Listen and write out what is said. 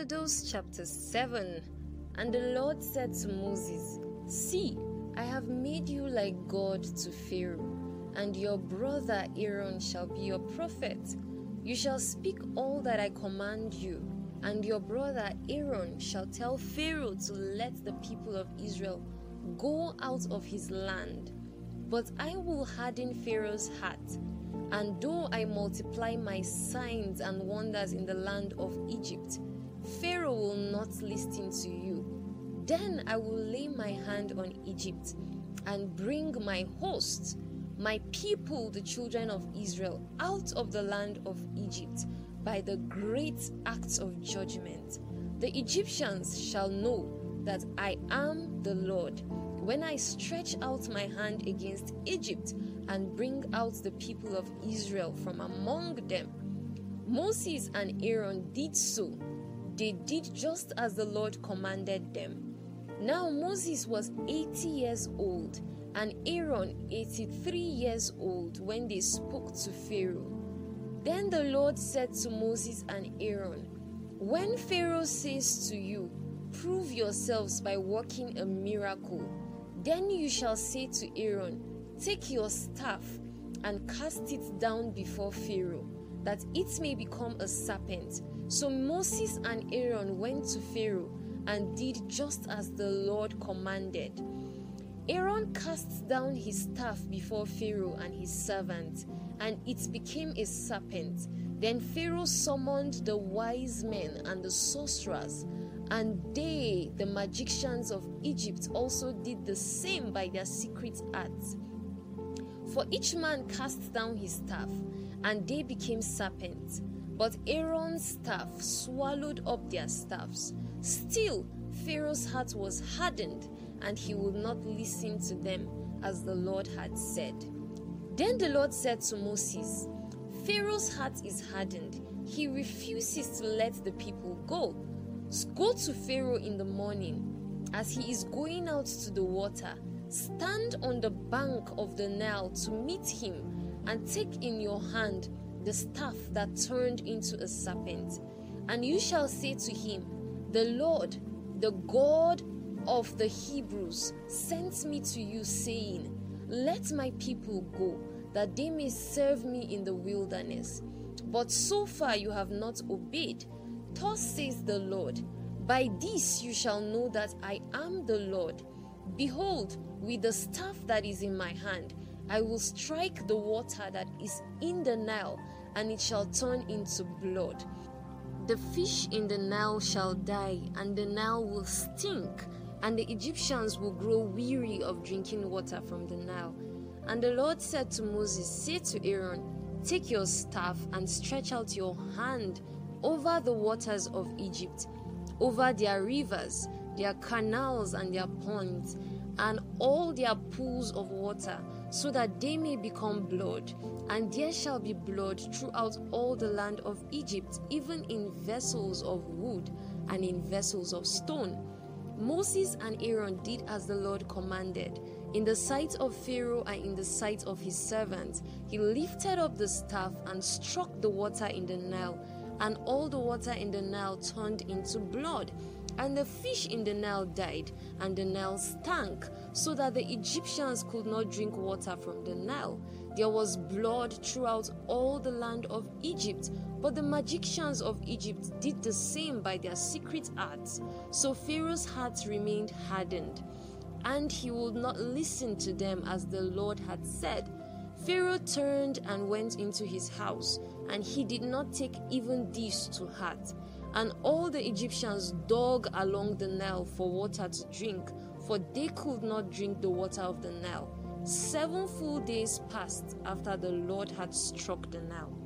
Exodus chapter 7 And the Lord said to Moses, See, I have made you like God to Pharaoh, and your brother Aaron shall be your prophet. You shall speak all that I command you, and your brother Aaron shall tell Pharaoh to let the people of Israel go out of his land. But I will harden Pharaoh's heart and though I multiply my signs and wonders in the land of Egypt, Pharaoh will not listen to you. Then I will lay my hand on Egypt and bring my host, my people, the children of Israel, out of the land of Egypt by the great acts of judgment. The Egyptians shall know that I am the Lord when I stretch out my hand against Egypt and bring out the people of Israel from among them. Moses and Aaron did so. They did just as the Lord commanded them. Now Moses was 80 years old and Aaron 83 years old when they spoke to Pharaoh. Then the Lord said to Moses and Aaron, When Pharaoh says to you, Prove yourselves by working a miracle, then you shall say to Aaron, Take your staff and cast it down before Pharaoh, that it may become a serpent. So Moses and Aaron went to Pharaoh and did just as the Lord commanded. Aaron cast down his staff before Pharaoh and his servants, and it became a serpent. Then Pharaoh summoned the wise men and the sorcerers, and they, the magicians of Egypt, also did the same by their secret arts. For each man cast down his staff, and they became serpents. But Aaron's staff swallowed up their staffs. Still, Pharaoh's heart was hardened, and he would not listen to them as the Lord had said. Then the Lord said to Moses, Pharaoh's heart is hardened. He refuses to let the people go. Go to Pharaoh in the morning as he is going out to the water Stand on the bank of the Nile to meet him, and take in your hand the staff that turned into a serpent. And you shall say to him, The Lord, the God of the Hebrews, sent me to you, saying, Let my people go, that they may serve me in the wilderness. But so far you have not obeyed. Thus says the Lord, By this you shall know that I am the Lord. Behold, with the staff that is in my hand, I will strike the water that is in the Nile, and it shall turn into blood. The fish in the Nile shall die, and the Nile will stink, and the Egyptians will grow weary of drinking water from the Nile. And the Lord said to Moses, Say to Aaron, Take your staff and stretch out your hand over the waters of Egypt, over their rivers, their canals, and their ponds and all their pools of water, so that they may become blood. And there shall be blood throughout all the land of Egypt, even in vessels of wood and in vessels of stone. Moses and Aaron did as the Lord commanded. In the sight of Pharaoh and in the sight of his servants, he lifted up the staff and struck the water in the Nile, and all the water in the Nile turned into blood and the fish in the Nile died, and the Nile stank, so that the Egyptians could not drink water from the Nile. There was blood throughout all the land of Egypt, but the magicians of Egypt did the same by their secret arts. So Pharaoh's heart remained hardened, and he would not listen to them as the Lord had said. Pharaoh turned and went into his house, and he did not take even this to heart. And all the Egyptians dug along the Nile for water to drink, for they could not drink the water of the Nile. Seven full days passed after the Lord had struck the Nile.